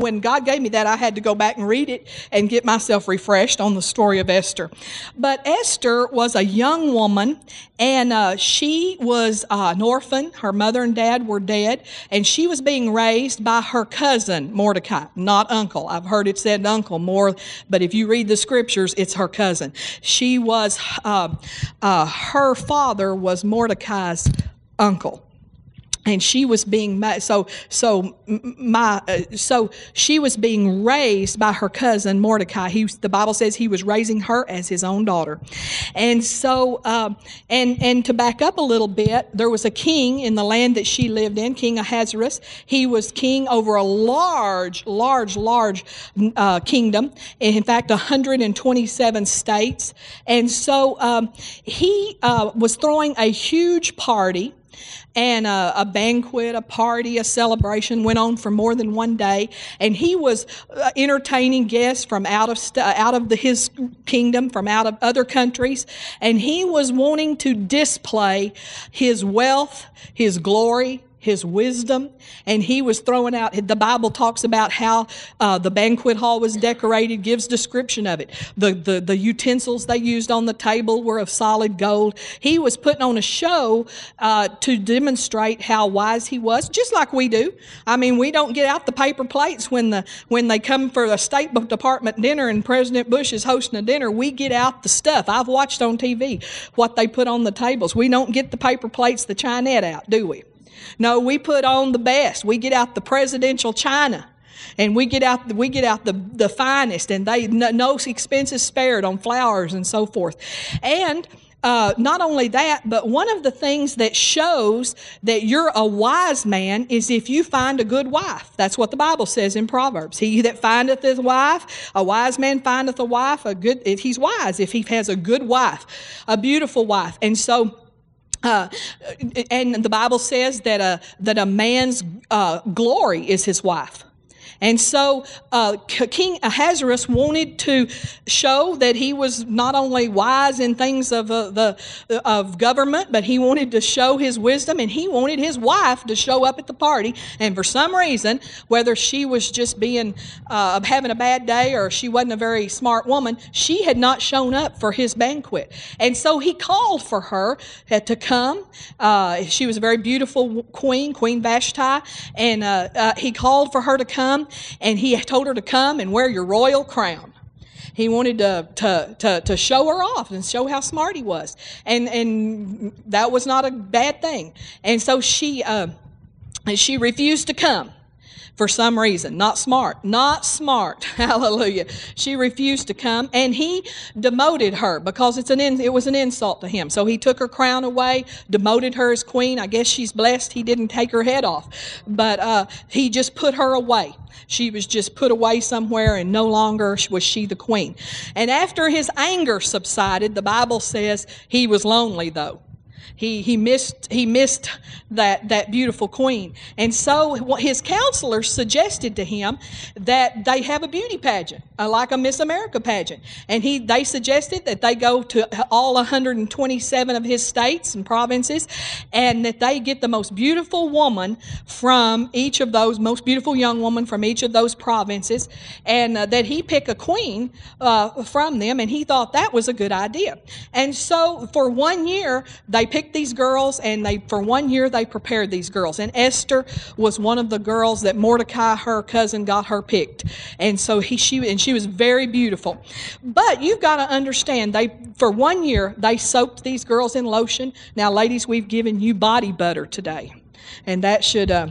when God gave me that, I had to go back and read it and get myself refreshed on the story of Esther. But Esther was a young woman, and uh, she was uh, an orphan. Her mother and dad were dead, and she was being raised by her cousin Mordecai, not uncle. I've heard it said uncle more, but if you read the scriptures, it's her cousin. She was, uh, uh her father was Mordecai's uncle and she was being so so my uh, so she was being raised by her cousin Mordecai. He the Bible says he was raising her as his own daughter, and so um, and and to back up a little bit, there was a king in the land that she lived in, King Ahasuerus. He was king over a large, large, large uh, kingdom. In fact, 127 states, and so um, he uh, was throwing a huge party and a, a, banquet, a party, a celebration went on for more than one day. And he was uh, entertaining guests from out of st- out of the, his kingdom, from out of other countries, and he was wanting to display his wealth, his glory, his wisdom, and he was throwing out. The Bible talks about how uh, the banquet hall was decorated, gives description of it. The, the, the utensils they used on the table were of solid gold. He was putting on a show uh, to demonstrate how wise he was, just like we do. I mean, we don't get out the paper plates when the when they come for the State Department dinner and President Bush is hosting a dinner. We get out the stuff. I've watched on TV what they put on the tables. We don't get the paper plates, the Chinet out, do we? No, we put on the best. We get out the presidential china and we get out we get out the, the finest and they no, no expenses spared on flowers and so forth and uh, not only that, but one of the things that shows that you're a wise man is if you find a good wife. That's what the Bible says in Proverbs. He that findeth a wife, a wise man findeth a wife. A good, he's wise if he has a good wife, a beautiful wife. And so uh, and the Bible says that a, that a man's uh, glory is his wife. And so uh, King Ahasuerus wanted to show that he was not only wise in things of, uh, the, of government, but he wanted to show his wisdom and he wanted his wife to show up at the party. And for some reason, whether she was just being uh, having a bad day or she wasn't a very smart woman, she had not shown up for his banquet. And so he called for her uh, to come. Uh, she was a very beautiful queen, Queen Vashti, and uh, he called for her to come and he told her to come and wear your royal crown. He wanted to, to, to, to show her off and show how smart he was. And, and that was not a bad thing. And so she, uh, she refused to come for some reason. Not smart. Not smart. Hallelujah. She refused to come and he demoted her because it's an in, it was an insult to him. So he took her crown away, demoted her as queen. I guess she's blessed he didn't take her head off. But uh, he just put her away. She was just put away somewhere and no longer was she the queen. And after his anger subsided, the Bible says he was lonely though. He, he missed, he missed that, that beautiful queen. And so his counselors suggested to him that they have a beauty pageant, uh, like a Miss America pageant. And he, they suggested that they go to all 127 of his states and provinces and that they get the most beautiful woman from each of those, most beautiful young woman from each of those provinces, and uh, that he pick a queen uh, from them. And he thought that was a good idea. And so for one year, they picked picked these girls and they for one year they prepared these girls. And esther was one of the girls that mordecai her cousin got her picked. And so he she and she was very beautiful. But you've got to understand they for one year they soaked these girls in lotion. Now ladies we've given you body butter today. And that should uh,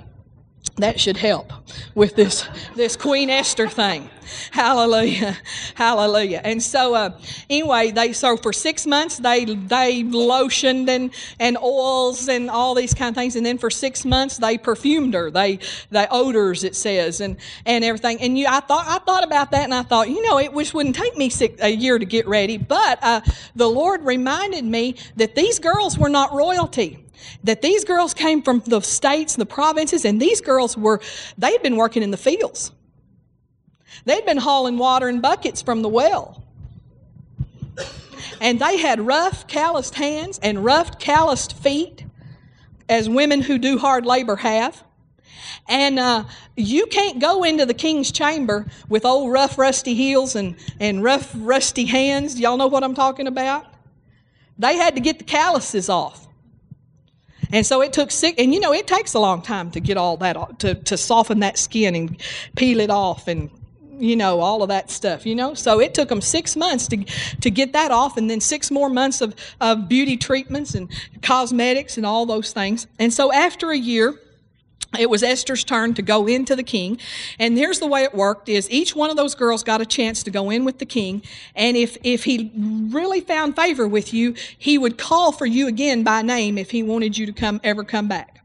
that should help with this this Queen Esther thing. Hallelujah, Hallelujah. And so, uh, anyway, they so for six months they they lotioned and and oils and all these kind of things, and then for six months they perfumed her. They the odors it says and and everything. And you, I thought I thought about that, and I thought, you know, it which wouldn't take me six, a year to get ready, but uh, the Lord reminded me that these girls were not royalty that these girls came from the states and the provinces, and these girls were, they'd been working in the fields. They'd been hauling water in buckets from the well. And they had rough, calloused hands and rough, calloused feet, as women who do hard labor have. And uh, you can't go into the king's chamber with old rough, rusty heels and, and rough, rusty hands. Y'all know what I'm talking about? They had to get the calluses off. And so it took six, and you know, it takes a long time to get all that, to, to soften that skin and peel it off and you know, all of that stuff, you know. So it took them six months to, to get that off, and then six more months of, of beauty treatments and cosmetics and all those things. And so after a year, it was Esther's turn to go into the king. And here's the way it worked is each one of those girls got a chance to go in with the king. And if, if he really found favor with you, he would call for you again by name if he wanted you to come ever come back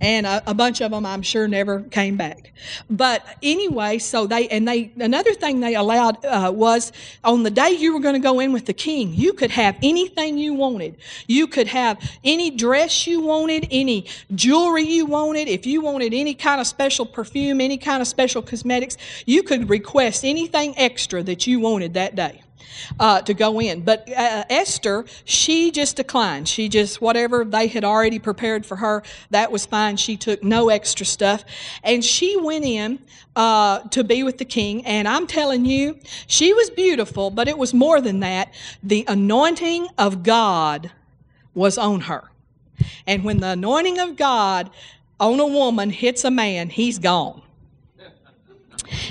and a, a, bunch of them I'm sure never came back. But anyway, so they and they another thing they allowed uh, was on the day you were going to go in with the king, you could have anything you wanted. You could have any dress you wanted, any jewelry you wanted. If you wanted any kind of special perfume, any kind of special cosmetics, you could request anything extra that you wanted that day uh, to go in. But uh, Esther, she just declined. She just, whatever they had already prepared for her, that was fine. She took no extra stuff. And she went in uh, to be with the king. And I'm telling you, she was beautiful, but it was more than that. The anointing of God was on her. And when the anointing of God on a woman hits a man, he's gone.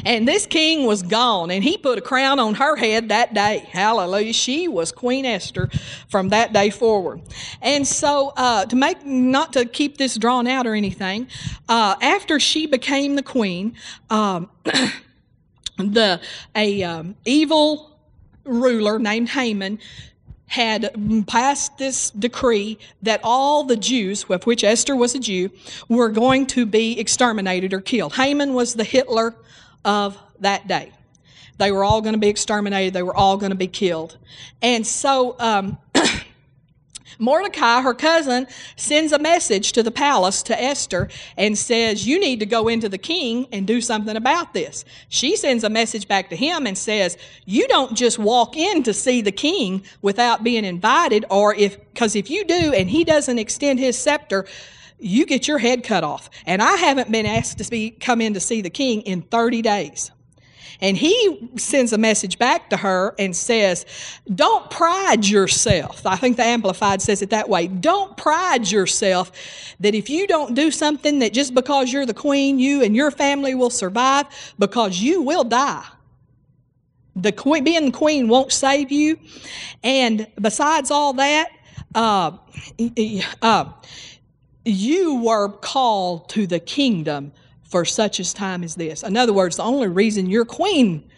And this king was gone, and he put a crown on her head that day. Hallelujah. She was Queen Esther from that day forward. And so, uh, to make, not to keep this drawn out or anything, uh, after she became the queen, um, the a um, evil ruler named Haman had passed this decree that all the Jews, of which Esther was a Jew, were going to be exterminated or killed. Haman was the Hitler of that day. They were all going to be exterminated. They were all going to be killed. And so um, Mordecai, her cousin, sends a message to the palace to Esther and says, You need to go into the king and do something about this. She sends a message back to him and says, You don't just walk in to see the king without being invited, or if, because if you do and he doesn't extend his scepter, you get your head cut off. And I haven't been asked to be, come in to see the king in 30 days. And he sends a message back to her and says, Don't pride yourself. I think the Amplified says it that way. Don't pride yourself that if you don't do something, that just because you're the queen, you and your family will survive, because you will die. The queen, being the queen won't save you. And besides all that, uh, uh, you were called to the kingdom for such a time as this. In other words, the only reason you're queen,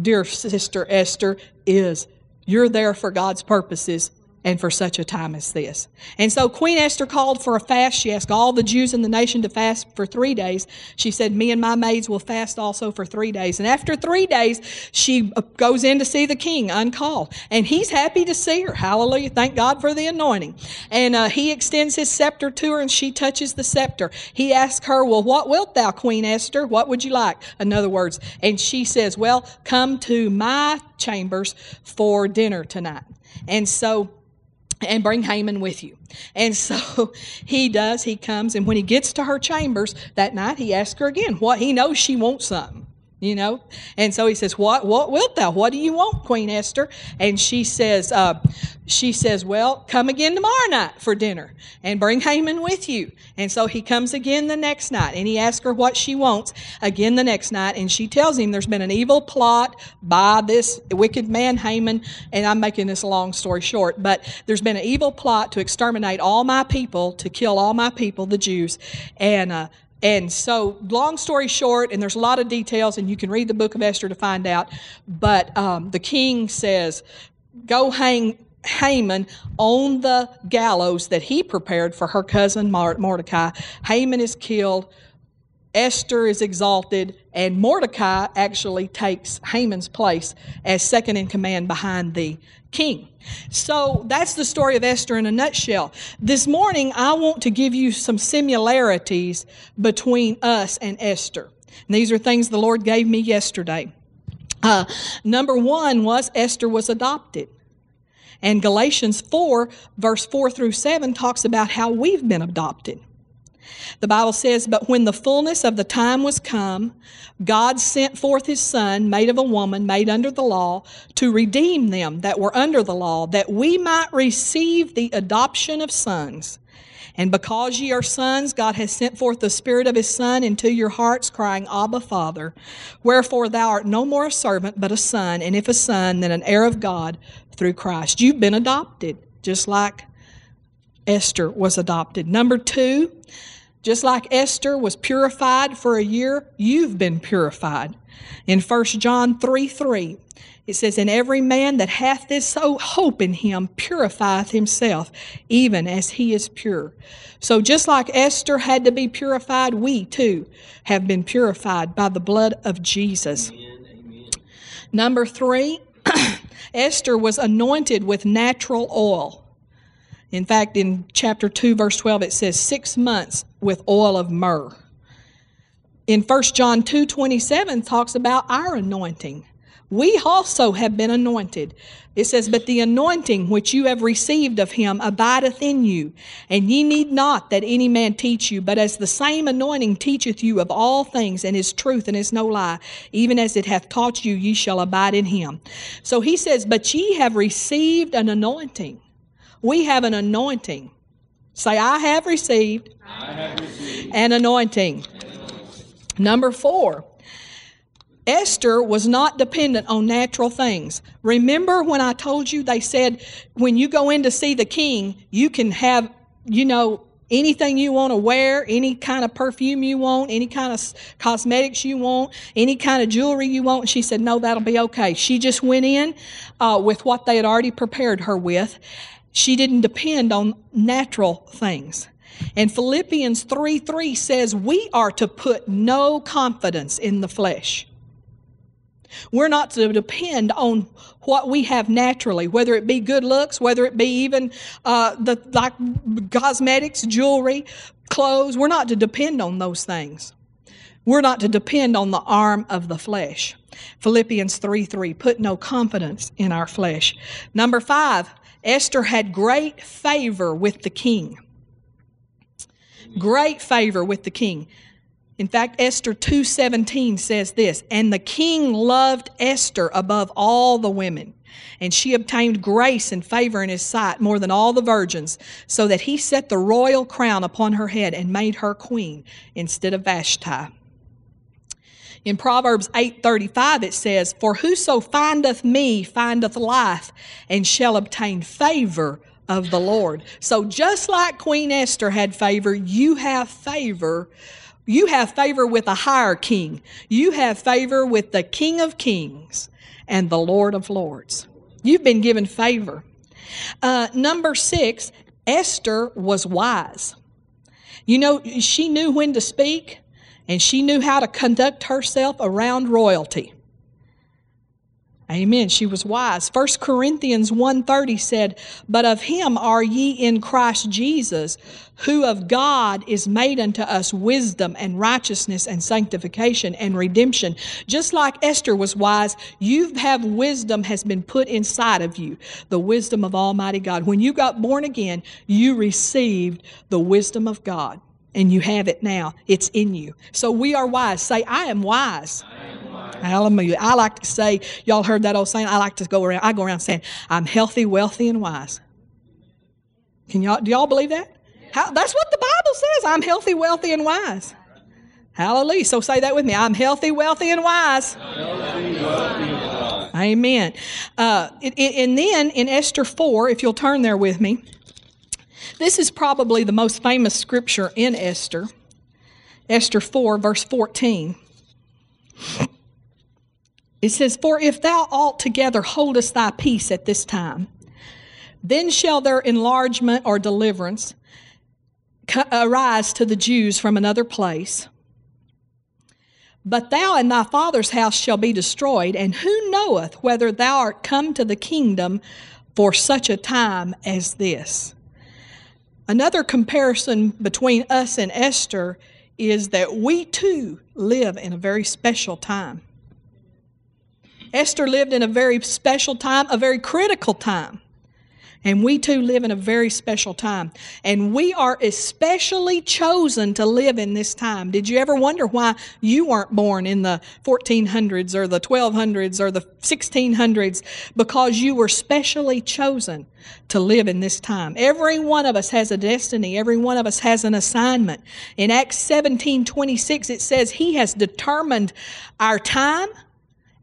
dear sister Esther, is you're there for God's purposes and for such a time as this. And so Queen Esther called for a fast. She asked all the Jews in the nation to fast for three days. She said, Me and my maids will fast also for three days. And after three days, she uh, goes in to see the king uncalled. And he's happy to see her. Hallelujah. Thank God for the anointing. And uh, he extends his scepter to her and she touches the scepter. He asks her, Well, what wilt thou, Queen Esther? What would you like? In other words, and she says, Well, come to my chambers for dinner tonight. And so, and bring Haman with you. And so he does. He comes, and when he gets to her chambers that night, he asks her again what he knows she wants something you know? And so he says what what wilt thou? What do you want queen esther? And she says uh, she says well come again tomorrow night for dinner and bring haman with you. And so he comes again the next night and he asks her what she wants again the next night. And she tells him there's been an evil plot by this wicked man haman. And i'm making this a long story short but there's been an evil plot to exterminate all my people to kill all my people the jews. And uh, and so, long story short, and there's a lot of details, and you can read the book of Esther to find out. But um, the king says, Go hang Haman on the gallows that he prepared for her cousin Mordecai. Haman is killed. Esther is exalted, and Mordecai actually takes Haman's place as second in command behind the king. So that's the story of Esther in a nutshell. This morning, I want to give you some similarities between us and Esther. And these are things the Lord gave me yesterday. Uh, number one was Esther was adopted. And Galatians 4, verse 4 through 7, talks about how we've been adopted. The Bible says, But when the fullness of the time was come, God sent forth his Son, made of a woman, made under the law, to redeem them that were under the law, that we might receive the adoption of sons. And because ye are sons, God has sent forth the Spirit of His Son into your hearts, crying, Abba, Father. Wherefore thou art no more a servant, but a son, and if a son, then an heir of God through Christ. You've been adopted, just like Esther was adopted. Number two, just like Esther was purified for a year, you've been purified. In 1 John 3 3, it says, And every man that hath this hope in him purifieth himself, even as he is pure. So just like Esther had to be purified, we too have been purified by the blood of Jesus. Amen, amen. Number three, Esther was anointed with natural oil. In fact, in chapter 2, verse 12, it says, six months with oil of myrrh. In 1 John 2 27 talks about our anointing. We also have been anointed. It says, But the anointing which you have received of him abideth in you, and ye need not that any man teach you, but as the same anointing teacheth you of all things, and is truth and is no lie, even as it hath taught you, ye shall abide in him. So he says, But ye have received an anointing. We have an anointing. Say, I have received, I have received. an anointing. Number four, Esther was not dependent on natural things. Remember when I told you they said when you go in to see the king, you can have, you know, anything you want to wear, any kind of perfume you want, any kind of cosmetics you want, any kind of jewelry you want. she said, No, that'll be okay. She just went in uh, with what they had already prepared her with. She didn't depend on natural things. And Philippians 3 3 says, We are to put no confidence in the flesh. We're not to depend on what we have naturally, whether it be good looks, whether it be even uh, the like cosmetics, jewelry, clothes. We're not to depend on those things. We're not to depend on the arm of the flesh. Philippians 3 3, put no confidence in our flesh. Number five, Esther had great favor with the king. Great favor with the king. In fact, Esther 2:17 says this, and the king loved Esther above all the women, and she obtained grace and favor in his sight more than all the virgins, so that he set the royal crown upon her head and made her queen instead of Vashti. In Proverbs 8:35 it says, "For whoso findeth me findeth life and shall obtain favor of the Lord." So just like Queen Esther had favor, you have favor you have favor with a higher king. You have favor with the King of Kings and the Lord of Lords. You've been given favor. Uh, number six, Esther was wise. You know, she knew when to speak and she knew how to conduct herself around royalty. Amen. She was wise. 1 Corinthians 1:30 said, "But of him are ye in Christ Jesus, who of God is made unto us wisdom and righteousness and sanctification and redemption." Just like Esther was wise, you have wisdom has been put inside of you, the wisdom of Almighty God. When you got born again, you received the wisdom of God, and you have it now. It's in you. So we are wise. Say, "I am wise." I am Hallelujah. I like to say, y'all heard that old saying? I like to go around, I go around saying, I'm healthy, wealthy, and wise. Can y'all, do y'all believe that? How, that's what the Bible says. I'm healthy, wealthy, and wise. Hallelujah. So say that with me. I'm healthy, wealthy, and wise. Healthy, wealthy, wise. Amen. Uh, and then in Esther 4, if you'll turn there with me, this is probably the most famous scripture in Esther. Esther 4, verse 14. It says, For if thou altogether holdest thy peace at this time, then shall their enlargement or deliverance arise to the Jews from another place. But thou and thy father's house shall be destroyed, and who knoweth whether thou art come to the kingdom for such a time as this? Another comparison between us and Esther is that we too live in a very special time. Esther lived in a very special time, a very critical time. And we too live in a very special time. And we are especially chosen to live in this time. Did you ever wonder why you weren't born in the 1400s or the 1200s or the 1600s? Because you were specially chosen to live in this time. Every one of us has a destiny. Every one of us has an assignment. In Acts 17 26, it says, He has determined our time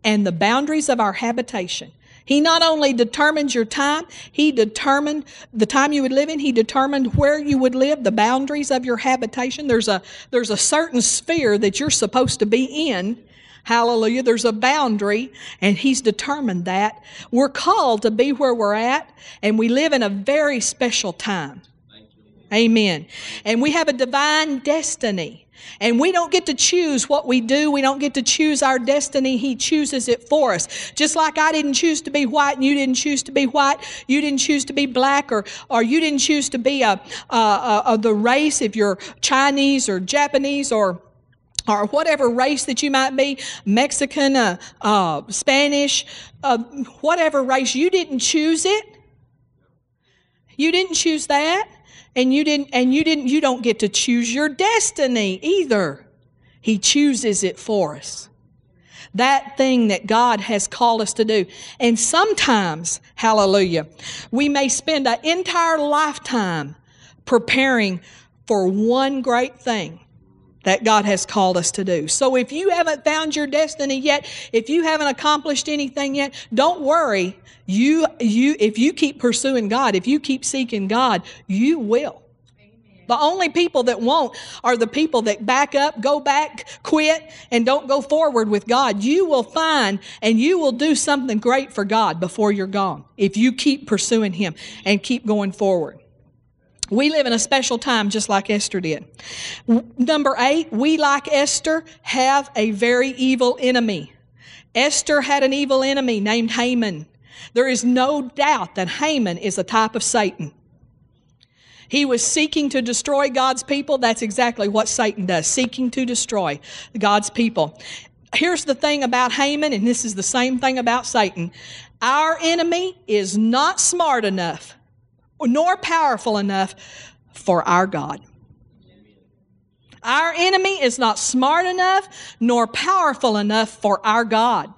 and the boundaries of our habitation. He not only determined your time, He determined the time you would live in, He determined where you would live, the boundaries of your habitation. There's a, there's a certain sphere that you're supposed to be in. Hallelujah. There's a boundary, and He's determined that. We're called to be where we're at, and we live in a very special time. Amen. And we have a divine destiny. And we don't get to choose what we do. We don't get to choose our destiny. He chooses it for us. Just like I didn't choose to be white and you didn't choose to be white. You didn't choose to be black or, or you didn't choose to be a, a, a, a the race if you're Chinese or Japanese or or whatever race that you might be, Mexican, uh, uh, Spanish, uh, whatever race, you didn't choose it. You didn't choose that. And you didn't and you didn't you don't get to choose your destiny either. He chooses it for us. That thing that God has called us to do. And sometimes, hallelujah, we may spend an entire lifetime preparing for one great thing that God has called us to do. So if you haven't found your destiny yet, if you haven't accomplished anything yet, don't worry. You, you, if you keep pursuing God, if you keep seeking God, you will. The only people that won't are the people that back up, go back, quit, and don't go forward with God. You will find and you will do something great for God before you're gone if you keep pursuing Him and keep going forward. We live in a special time just like Esther did. Number eight, we, like Esther, have a very evil enemy. Esther had an evil enemy named Haman. There is no doubt that Haman is a type of Satan. He was seeking to destroy God's people. That's exactly what Satan does, seeking to destroy God's people. Here's the thing about Haman, and this is the same thing about Satan. Our enemy is not smart enough nor powerful enough for our God. Our enemy is not smart enough nor powerful enough for our God.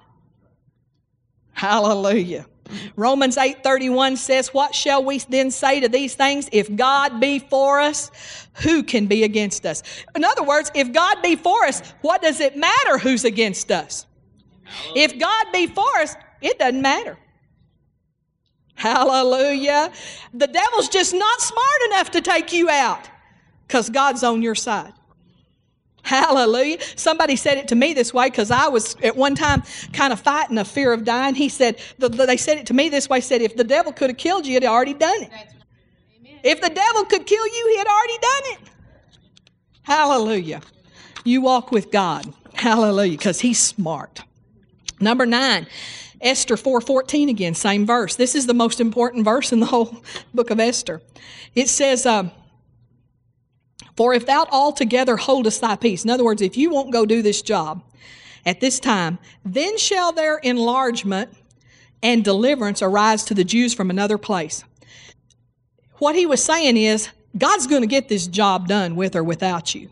Hallelujah. Romans 8:31 says, "What shall we then say to these things? If God be for us, who can be against us?" In other words, if God be for us, what does it matter who's against us? If God be for us, it doesn't matter. Hallelujah. The devil's just not smart enough to take you out because God's on your side. Hallelujah. Somebody said it to me this way because I was at one time kind of fighting a fear of dying. He said, they said it to me this way, said, if the devil could have killed you, he'd already done it. If the devil could kill you, he had already done it. Hallelujah. You walk with God. Hallelujah, because he's smart. Number nine, Esther 4:14 again, same verse. This is the most important verse in the whole book of Esther. It says, uh, "For if thou altogether holdest thy peace," in other words, if you won't go do this job at this time, then shall their enlargement and deliverance arise to the Jews from another place. What he was saying is, God's going to get this job done with or without you.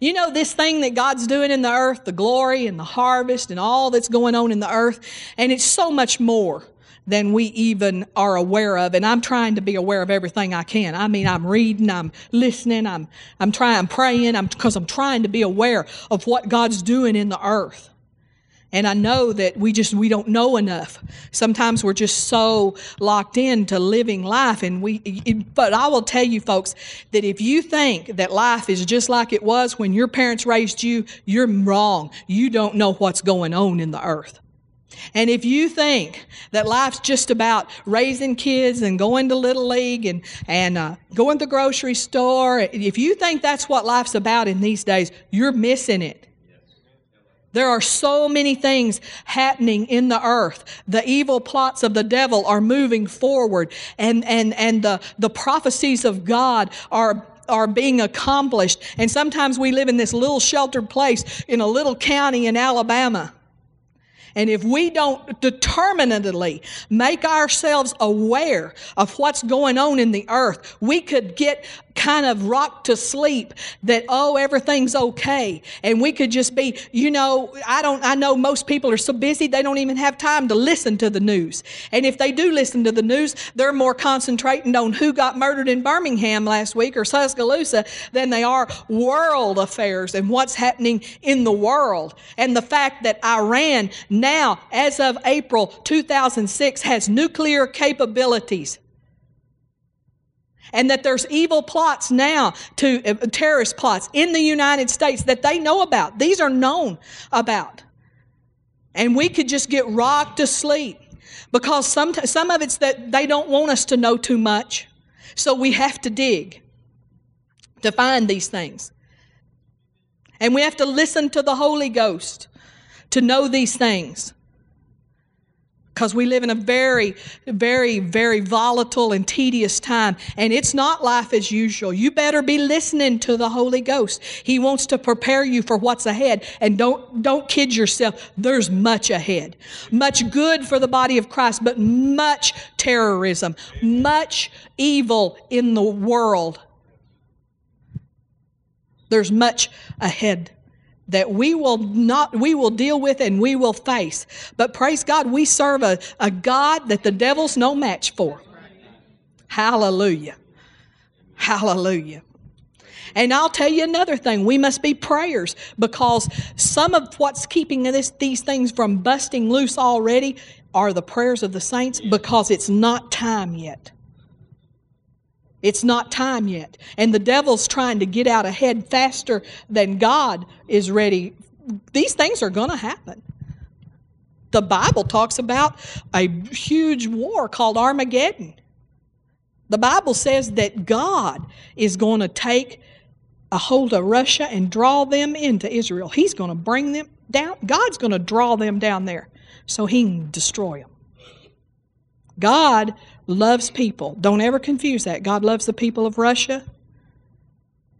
You know, this thing that God's doing in the earth, the glory and the harvest and all that's going on in the earth, and it's so much more than we even are aware of. And I'm trying to be aware of everything I can. I mean, I'm reading, I'm listening, I'm, I'm trying, I'm praying, I'm, because I'm trying to be aware of what God's doing in the earth. And I know that we just, we don't know enough. Sometimes we're just so locked into living life. And we, but I will tell you folks that if you think that life is just like it was when your parents raised you, you're wrong. You don't know what's going on in the earth. And if you think that life's just about raising kids and going to Little League and, and uh, going to the grocery store, if you think that's what life's about in these days, you're missing it. There are so many things happening in the earth. The evil plots of the devil are moving forward and, and, and the, the prophecies of God are are being accomplished. And sometimes we live in this little sheltered place in a little county in Alabama. And if we don't determinedly make ourselves aware of what's going on in the earth, we could get kind of rocked to sleep that oh everything's okay. And we could just be you know i don't i know most people are so busy they don't even have time to listen to the news. And if they do listen to the news they're more concentrating on who got murdered in birmingham last week or tuscaloosa than they are world affairs and what's happening in the world. And the fact that iran now as of april 2006 has nuclear capabilities and that there's evil plots now to uh, terrorist plots in the United States that they know about. These are known about. And we could just get rocked to sleep because some, some of it's that they don't want us to know too much. So we have to dig to find these things. And we have to listen to the Holy Ghost to know these things because we live in a very, very, very volatile and tedious time. And it's not life as usual. You better be listening to the Holy Ghost. He wants to prepare you for what's ahead. And don't, don't kid yourself. There's much ahead. Much good for the body of Christ, but much terrorism, much evil in the world. There's much ahead that we will not we will deal with and we will face but praise god we serve a, a god that the devil's no match for hallelujah hallelujah and I'll tell you another thing. We must be prayers because some of what's keeping this, these things from busting loose already are the prayers of the saints because it's not time yet. It's not time yet. And the devil's trying to get out ahead faster than God is ready. These things are going to happen. The Bible talks about a huge war called Armageddon. The Bible says that God is going to take a hold of Russia and draw them into Israel. He's going to bring them down. God's going to draw them down there so he can destroy them. God loves people. Don't ever confuse that. God loves the people of Russia,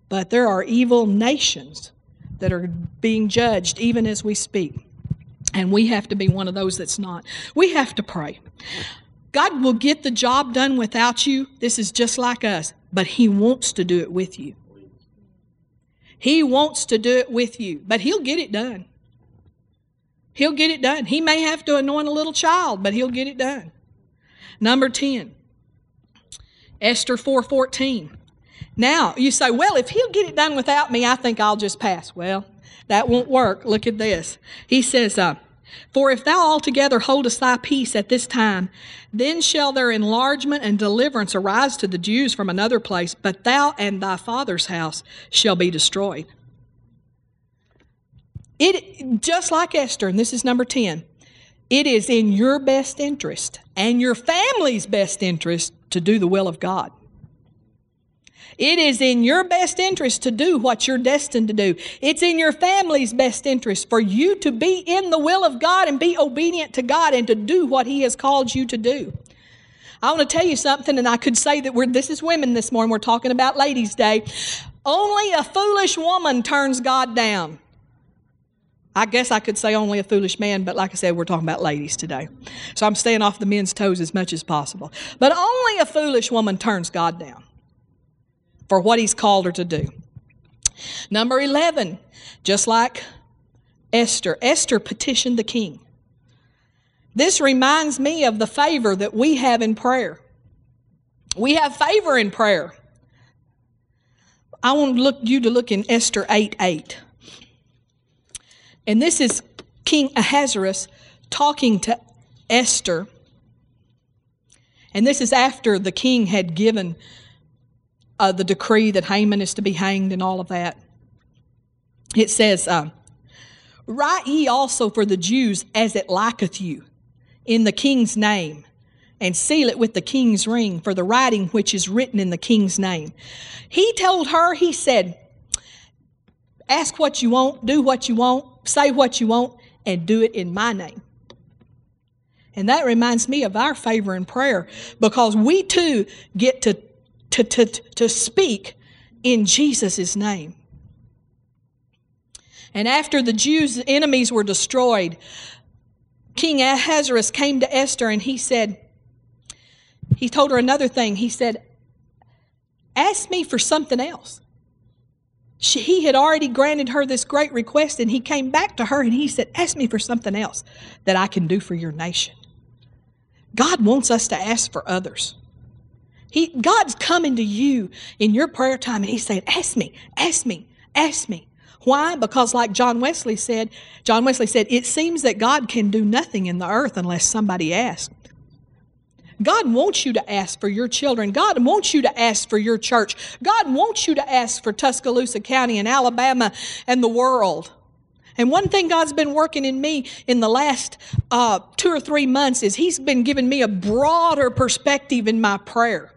but there are evil nations that are being judged even as we speak. And we have to be one of those that's not. We have to pray. God will get the job done without you. This is just like us, but He wants to do it with you. He wants to do it with you, but He'll get it done. He'll get it done. He may have to anoint a little child, but He'll get it done. Number 10, Esther 4:14. Now, you say, "Well, if he'll get it done without me, I think I'll just pass." Well, that won't work. Look at this. He says, uh, for if thou altogether holdest thy peace at this time, then shall their enlargement and deliverance arise to the Jews from another place, but thou and thy father's house shall be destroyed. It just like Esther, and this is number 10. It is in your best interest and your family's best interest to do the will of God. It is in your best interest to do what you're destined to do. It's in your family's best interest for you to be in the will of God and be obedient to God and to do what He has called you to do. I want to tell you something, and I could say that we're, this is women this morning. We're talking about Ladies' Day. Only a foolish woman turns God down. I guess I could say only a foolish man, but like I said, we're talking about ladies today. So I'm staying off the men's toes as much as possible. But only a foolish woman turns God down for what he's called her to do. Number 11, just like Esther, Esther petitioned the king. This reminds me of the favor that we have in prayer. We have favor in prayer. I want look, you to look in Esther 8 8. And this is King Ahasuerus talking to Esther. And this is after the king had given uh, the decree that Haman is to be hanged and all of that. It says, uh, Write ye also for the Jews as it liketh you, in the king's name, and seal it with the king's ring for the writing which is written in the king's name. He told her, He said, Ask what you want, do what you want, say what you want, and do it in my name. And that reminds me of our favor in prayer because we too get to, to, to, to speak in Jesus' name. And after the Jews' enemies were destroyed, King Ahasuerus came to Esther and he said, he told her another thing. He said, Ask me for something else. She, he had already granted her this great request, and he came back to her and he said, Ask me for something else that I can do for your nation. God wants us to ask for others. He, God's coming to you in your prayer time and He's saying, Ask me, ask me, ask me. Why? Because, like John Wesley said, John Wesley said, it seems that God can do nothing in the earth unless somebody asks. God wants you to ask for your children. God wants you to ask for your church. God wants you to ask for Tuscaloosa County and Alabama and the world. And one thing God's been working in me in the last uh, two or three months is He's been giving me a broader perspective in my prayer.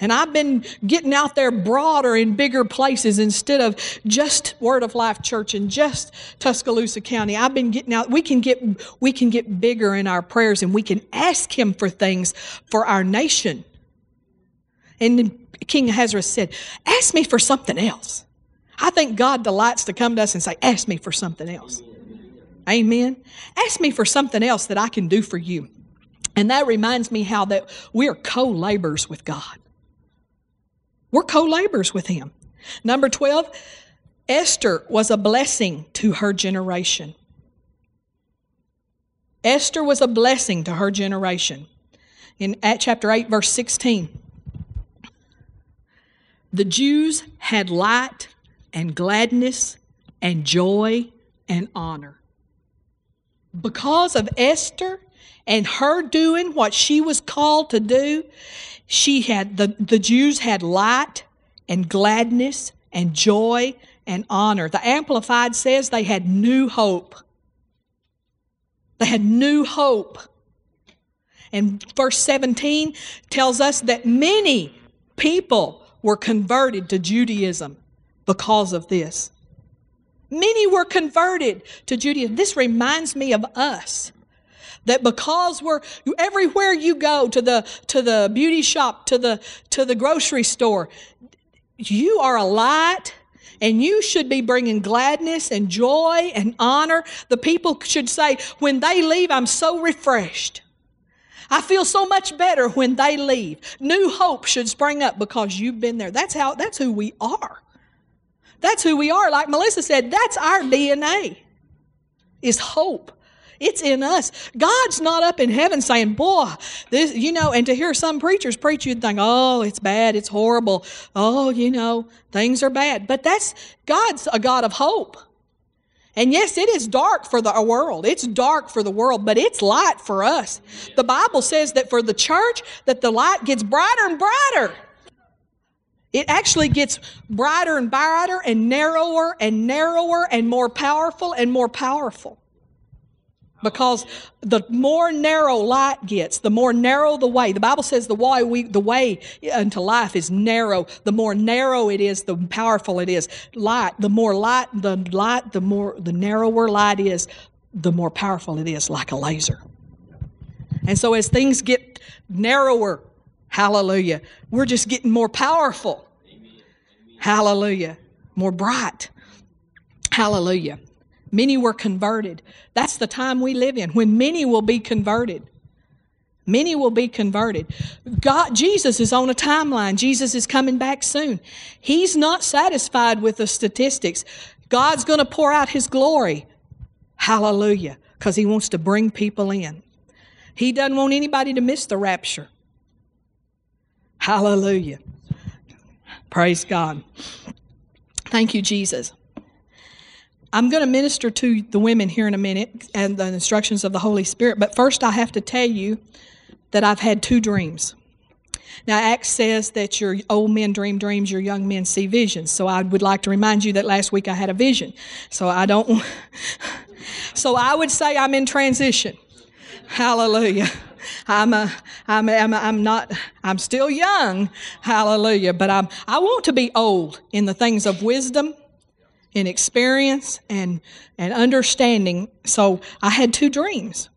And I've been getting out there broader in bigger places instead of just Word of Life Church and just Tuscaloosa County. I've been getting out. We can get we can get bigger in our prayers and we can ask Him for things for our nation. And King Ahasuerus said, "Ask me for something else." I think God delights to come to us and say, "Ask me for something else." Amen. Ask me for something else that I can do for you. And that reminds me how that we are co-laborers with God. We're co laborers with him. Number 12, Esther was a blessing to her generation. Esther was a blessing to her generation. In at chapter 8, verse 16, the Jews had light and gladness and joy and honor. Because of Esther and her doing what she was called to do, she had the, the Jews had light and gladness and joy and honor. The Amplified says they had new hope. They had new hope. And verse 17 tells us that many people were converted to Judaism because of this. Many were converted to Judaism. This reminds me of us that because we're everywhere you go to the to the beauty shop to the to the grocery store you are a light and you should be bringing gladness and joy and honor the people should say when they leave i'm so refreshed I feel so much better when they leave. New hope should spring up because you've been there. That's how that's who we are. That's who we are. Like Melissa said, that's our DNA. Is hope. It's in us. God's not up in heaven saying, boy, this, you know, and to hear some preachers preach, you'd think, oh, it's bad, it's horrible. Oh, you know, things are bad. But that's, God's a God of hope. And yes, it is dark for the world. It's dark for the world, but it's light for us. The Bible says that for the church, that the light gets brighter and brighter. It actually gets brighter and brighter and narrower and narrower and more powerful and more powerful. Because the more narrow light gets, the more narrow the way. The Bible says the way we, the way into life is narrow. The more narrow it is, the powerful it is. Light, the more light, the light, the more the narrower light is, the more powerful it is, like a laser. And so as things get narrower, hallelujah, we're just getting more powerful. Hallelujah. More bright. Hallelujah. Many were converted. That's the time we live in when many will be converted. Many will be converted. God, Jesus is on a timeline. Jesus is coming back soon. He's not satisfied with the statistics. God's going to pour out His glory. Hallelujah. Because He wants to bring people in. He doesn't want anybody to miss the rapture. Hallelujah. Praise God. Thank you, Jesus. I'm going to minister to the women here in a minute and the instructions of the Holy Spirit, but first I have to tell you that I've had two dreams. Now, Acts says that your old men dream dreams, your young men see visions. So I would like to remind you that last week I had a vision. So I don't, so I would say I'm in transition. Hallelujah. I'm, a, I'm, a, I'm, a, I'm not, I'm still young. Hallelujah. But I'm, I want to be old in the things of wisdom in experience and, and understanding. So I had two dreams.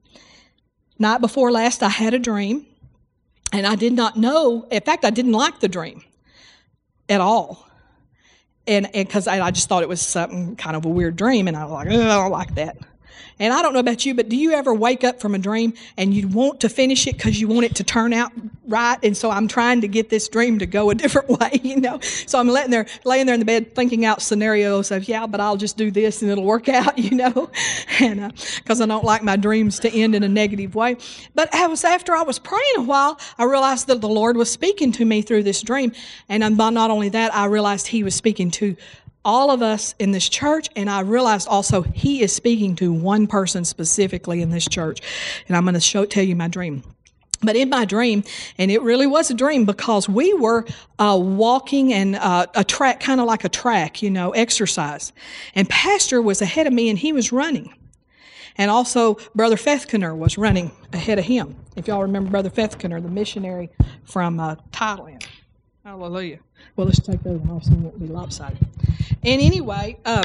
Night before last, I had a dream, and I did not know. In fact, I didn't like the dream at all. And because I, I, just thought it was something kind of a weird dream, and I was like, I don't like that. And I don't know about you, but do you ever wake up from a dream and you want to finish it because you want it to turn out right? And so I'm trying to get this dream to go a different way, you know. So I'm laying there, laying there in the bed, thinking out scenarios of, yeah, but I'll just do this and it'll work out, you know, and because uh, I don't like my dreams to end in a negative way. But I was after I was praying a while, I realized that the Lord was speaking to me through this dream, and not only that, I realized He was speaking to all of us in this church, and I realized also he is speaking to one person specifically in this church. And I'm going to show, tell you my dream. But in my dream, and it really was a dream because we were uh, walking and uh, a track, kind of like a track, you know, exercise. And Pastor was ahead of me and he was running. And also, Brother Fethkener was running ahead of him. If y'all remember Brother Fethkener, the missionary from uh, Thailand. Hallelujah. Well, let's take those off so it won't be lopsided. And anyway, um,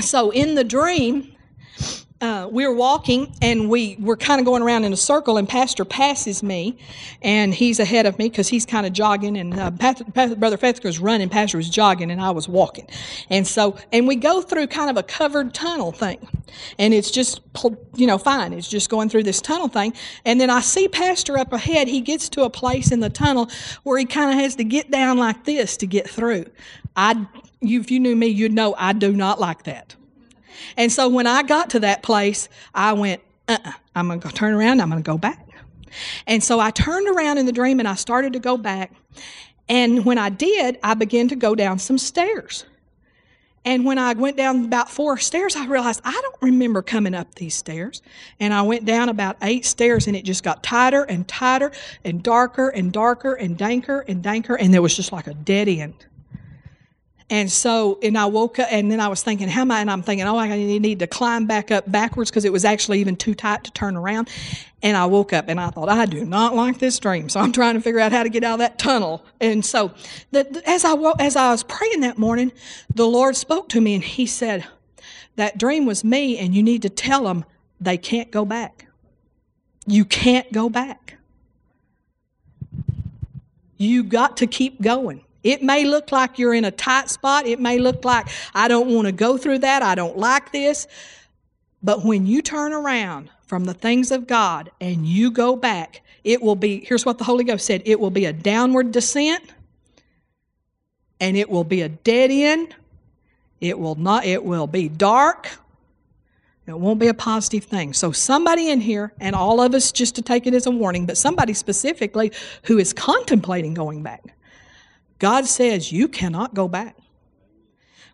so in the dream, uh, we were walking and we were kind of going around in a circle and pastor passes me and he's ahead of me because he's kind of jogging and uh, pastor, pastor, brother Fethkener was running pastor was jogging and i was walking. And so and we go through kind of a covered tunnel thing and it's just you know fine it's just going through this tunnel thing. And then i see pastor up ahead he gets to a place in the tunnel where he kind of has to get down like this to get through. I if you knew me you'd know i do not like that and so when I got to that place, I went, uh-uh, I'm going to turn around, I'm going to go back. And so I turned around in the dream and I started to go back. And when I did, I began to go down some stairs. And when I went down about four stairs, I realized I don't remember coming up these stairs. And I went down about eight stairs and it just got tighter and tighter and darker and darker and danker and danker. And there was just like a dead end. And so, and I woke up, and then I was thinking, how am I? And I'm thinking, oh, I need to climb back up backwards because it was actually even too tight to turn around. And I woke up and I thought, I do not like this dream. So I'm trying to figure out how to get out of that tunnel. And so, the, as I as I was praying that morning, the Lord spoke to me and He said, that dream was me, and you need to tell them they can't go back. You can't go back. You got to keep going. It may look like you're in a tight spot. It may look like I don't want to go through that. I don't like this. But when you turn around from the things of God and you go back, it will be, here's what the Holy Ghost said it will be a downward descent and it will be a dead end. It will not, it will be dark. It won't be a positive thing. So, somebody in here, and all of us just to take it as a warning, but somebody specifically who is contemplating going back, God says you cannot go back.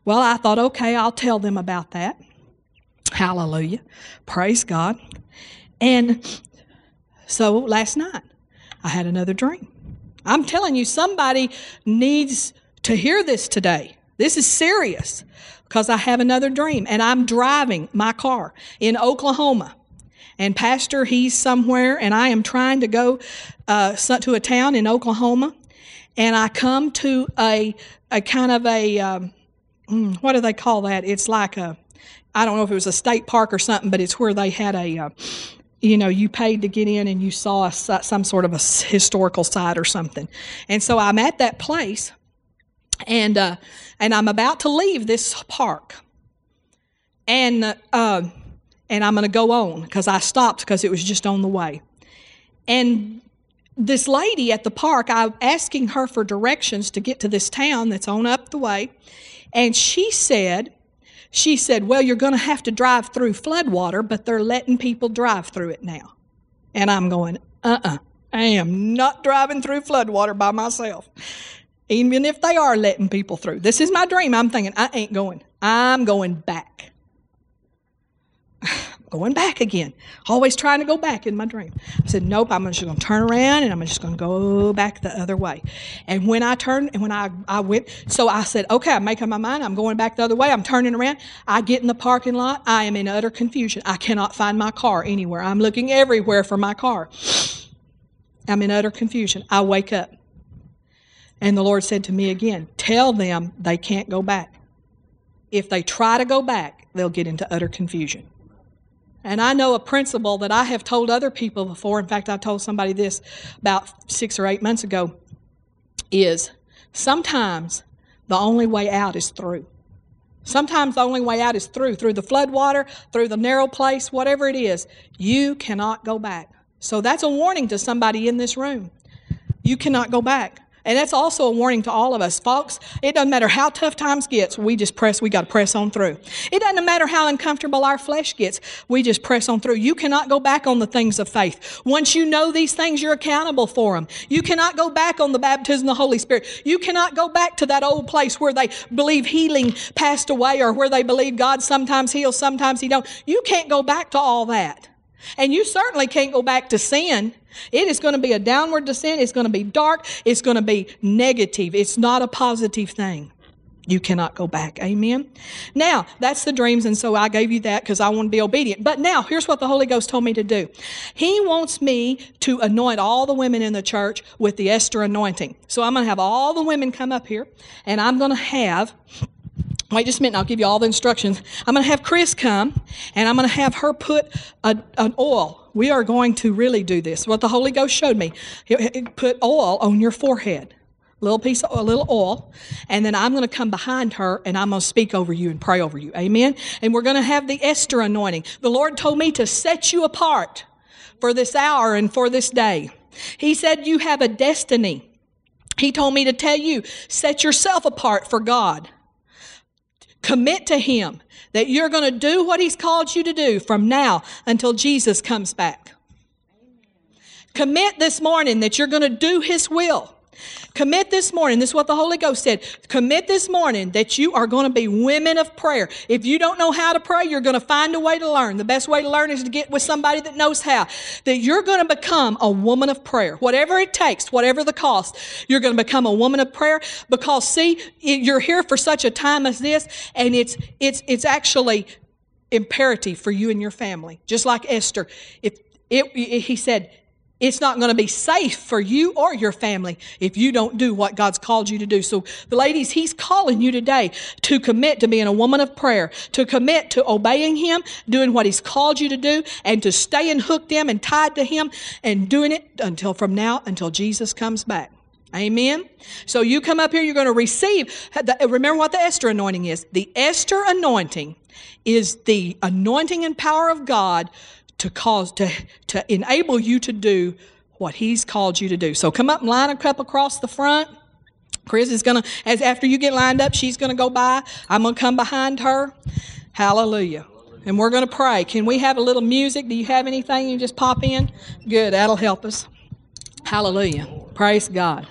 Well, I thought, okay, I'll tell them about that. Hallelujah. Praise God. And so last night, I had another dream. I'm telling you, somebody needs to hear this today. This is serious because I have another dream and I'm driving my car in Oklahoma. And Pastor, he's somewhere, and I am trying to go uh, to a town in Oklahoma and I come to a a kind of a um, hmm, what do they call that? It's like a I don't know if it was a state park or something, but it's where they had a uh, you know you paid to get in and you saw a, some sort of a historical site or something. And so I'm at that place, and uh, and I'm about to leave this park, and uh, and I'm going to go on because I stopped because it was just on the way. And this lady at the park, I'm asking her for directions to get to this town that's on up the way. And she said, she said, Well, you're going to have to drive through floodwater, but they're letting people drive through it now. And I'm going, Uh uh-uh, uh I am not driving through floodwater by myself. Even if they are letting people through. This is my dream. I'm thinking, I ain't going. I'm going back going back again. Always trying to go back in my dream. I said, Nope, I'm just going to turn around and I'm just going to go back the other way. And when I turned, and when I, I went, so I said, Okay, I'm making my mind. I'm going back the other way. I'm turning around. I get in the parking lot. I am in utter confusion. I cannot find my car anywhere. I'm looking everywhere for my car. I'm in utter confusion. I wake up. And the Lord said to me again, Tell them they can't go back. If they try to go back, they'll get into utter confusion. And I know a principle that I have told other people before. In fact, I told somebody this about six or eight months ago is sometimes the only way out is through. Sometimes the only way out is through, through the flood water, through the narrow place, whatever it is. You cannot go back. So that's a warning to somebody in this room. You cannot go back. And that's also a warning to all of us. Folks, it doesn't matter how tough times gets, we just press, we got to press on through. It doesn't matter how uncomfortable our flesh gets, we just press on through. You cannot go back on the things of faith. Once you know these things, you're accountable for them. You cannot go back on the baptism of the Holy Spirit. You cannot go back to that old place where they believe healing passed away or where they believe God sometimes heals, sometimes he don't. You can't go back to all that. And you certainly can't go back to sin. It is going to be a downward descent. It's going to be dark. It's going to be negative. It's not a positive thing. You cannot go back. Amen. Now, that's the dreams, and so I gave you that because I want to be obedient. But now, here's what the Holy Ghost told me to do. He wants me to anoint all the women in the church with the Esther anointing. So I'm going to have all the women come up here, and I'm going to have Wait just a minute, I'll give you all the instructions. I'm going to have Chris come and I'm going to have her put a, an oil. We are going to really do this. What the Holy Ghost showed me. he Put oil on your forehead. A little piece of a little oil, and then I'm going to come behind her and I'm going to speak over you and pray over you. Amen. And we're going to have the Esther anointing. The Lord told me to set you apart for this hour and for this day. He said you have a destiny. He told me to tell you, set yourself apart for God. Commit to Him that you're going to do what He's called you to do from now until Jesus comes back. Commit this morning that you're going to do His will. Commit this morning, this is what the Holy Ghost said. Commit this morning that you are going to be women of prayer. If you don't know how to pray, you're going to find a way to learn. The best way to learn is to get with somebody that knows how. That you're going to become a woman of prayer. Whatever it takes, whatever the cost, you're going to become a woman of prayer because see, you're here for such a time as this and it's it's it's actually imperative for you and your family. Just like Esther. If it, he said, it's not going to be safe for you or your family if you don't do what God's called you to do. So, the ladies, He's calling you today to commit to being a woman of prayer, to commit to obeying Him, doing what He's called you to do, and to staying hooked in and tied to Him and doing it until from now until Jesus comes back. Amen. So you come up here, you're going to receive. Remember what the Esther anointing is. The Esther anointing is the anointing and power of God to cause to to enable you to do what he's called you to do. So come up and line a up across the front. Chris is gonna as after you get lined up, she's gonna go by. I'm gonna come behind her. Hallelujah. And we're gonna pray. Can we have a little music? Do you have anything you just pop in? Good, that'll help us. Hallelujah. Praise God.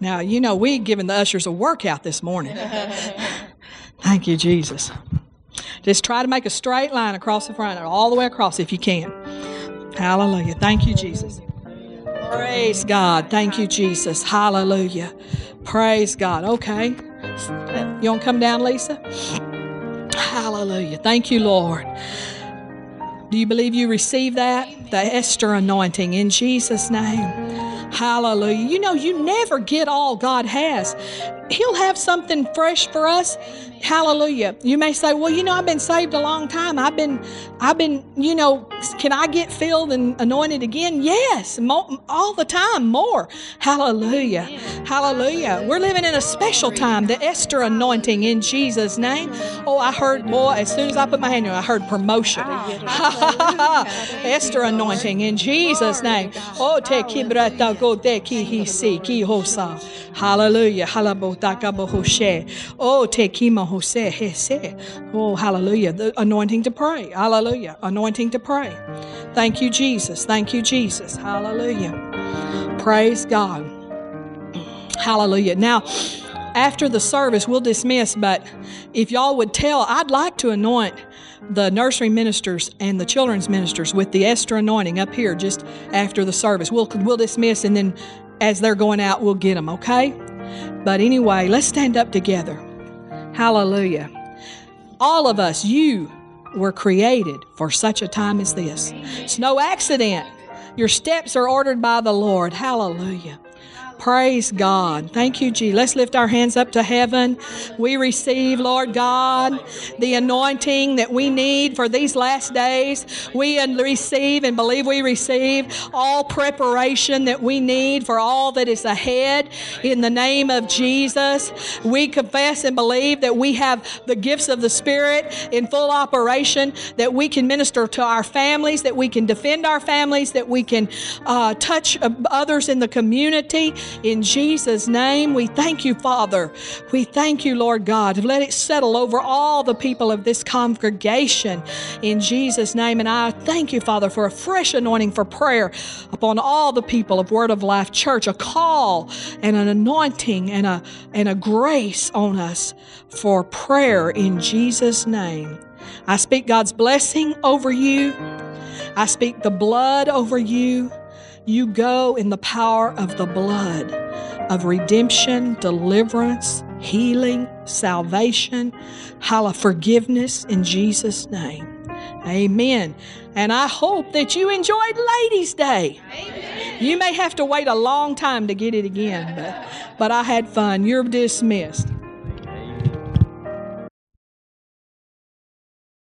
Now, you know, we given the ushers a workout this morning. Thank you, Jesus. Just try to make a straight line across the front, all the way across if you can. Hallelujah. Thank you, Jesus. Praise God. Thank you, Jesus. Hallelujah. Praise God. Okay. You want to come down, Lisa? Hallelujah. Thank you, Lord. Do you believe you receive that? The Esther anointing in Jesus' name. Hallelujah. You know, you never get all God has. He'll have something fresh for us. Hallelujah. You may say, "Well, you know, I've been saved a long time. I've been I've been, you know, can I get filled and anointed again?" Yes, all the time, more. Hallelujah. Hallelujah. We're living in a special time, the Esther anointing in Jesus name. Oh, I heard boy, as soon as I put my hand it, I heard promotion. Esther anointing in Jesus name. Oh, te te. Hallelujah. Hallelujah. Oh, te kima Jose, Jose. Oh, hallelujah. The anointing to pray. Hallelujah. Anointing to pray. Thank you, Jesus. Thank you, Jesus. Hallelujah. Praise God. Hallelujah. Now, after the service, we'll dismiss, but if y'all would tell, I'd like to anoint the nursery ministers and the children's ministers with the Esther anointing up here just after the service. We'll, we'll dismiss, and then as they're going out, we'll get them, okay? But anyway, let's stand up together. Hallelujah. All of us, you were created for such a time as this. It's no accident. Your steps are ordered by the Lord. Hallelujah. Praise God. Thank you, Jesus. Let's lift our hands up to heaven. We receive, Lord God, the anointing that we need for these last days. We receive and believe we receive all preparation that we need for all that is ahead in the name of Jesus. We confess and believe that we have the gifts of the Spirit in full operation, that we can minister to our families, that we can defend our families, that we can uh, touch others in the community in Jesus' name, we thank you, Father. We thank you, Lord God. Let it settle over all the people of this congregation in Jesus' name. And I thank you, Father, for a fresh anointing for prayer upon all the people of Word of Life Church, a call and an anointing and a, and a grace on us for prayer in Jesus' name. I speak God's blessing over you. I speak the blood over you. You go in the power of the blood of redemption, deliverance, healing, salvation, hallelujah, forgiveness in Jesus' name. Amen. And I hope that you enjoyed Ladies' Day. Amen. You may have to wait a long time to get it again, but, but I had fun. You're dismissed.